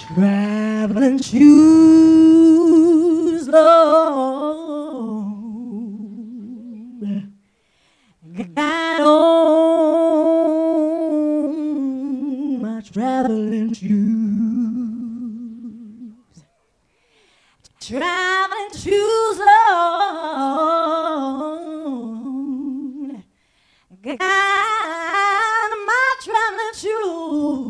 traveling shoes, Lord. Got on my traveling shoes. Traveling shoes, Lord. Got my traveling shoes.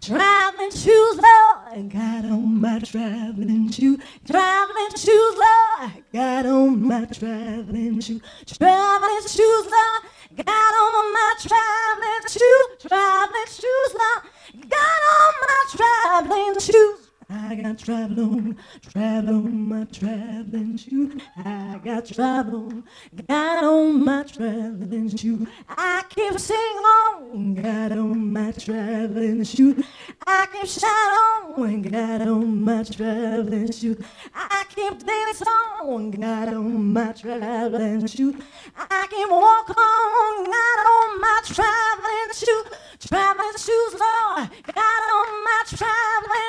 Traveling shoes, Lord. I got on my traveling shoes. Traveling shoes, Lord. I got on my traveling shoes. Traveling shoes, Lord. I got travel on, travel on my traveling shoes. I got travel on, got on my traveling shoes. I keep singing on, got on my traveling shoes. I keep shouting on, got on my traveling shoes. I keep dancing on, got on my traveling shoes. I keep walking on, got on my traveling shoes. Traveling shoes, Lord, got on my traveling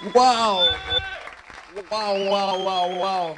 哇哦哇哦哇哦哇哦哇哦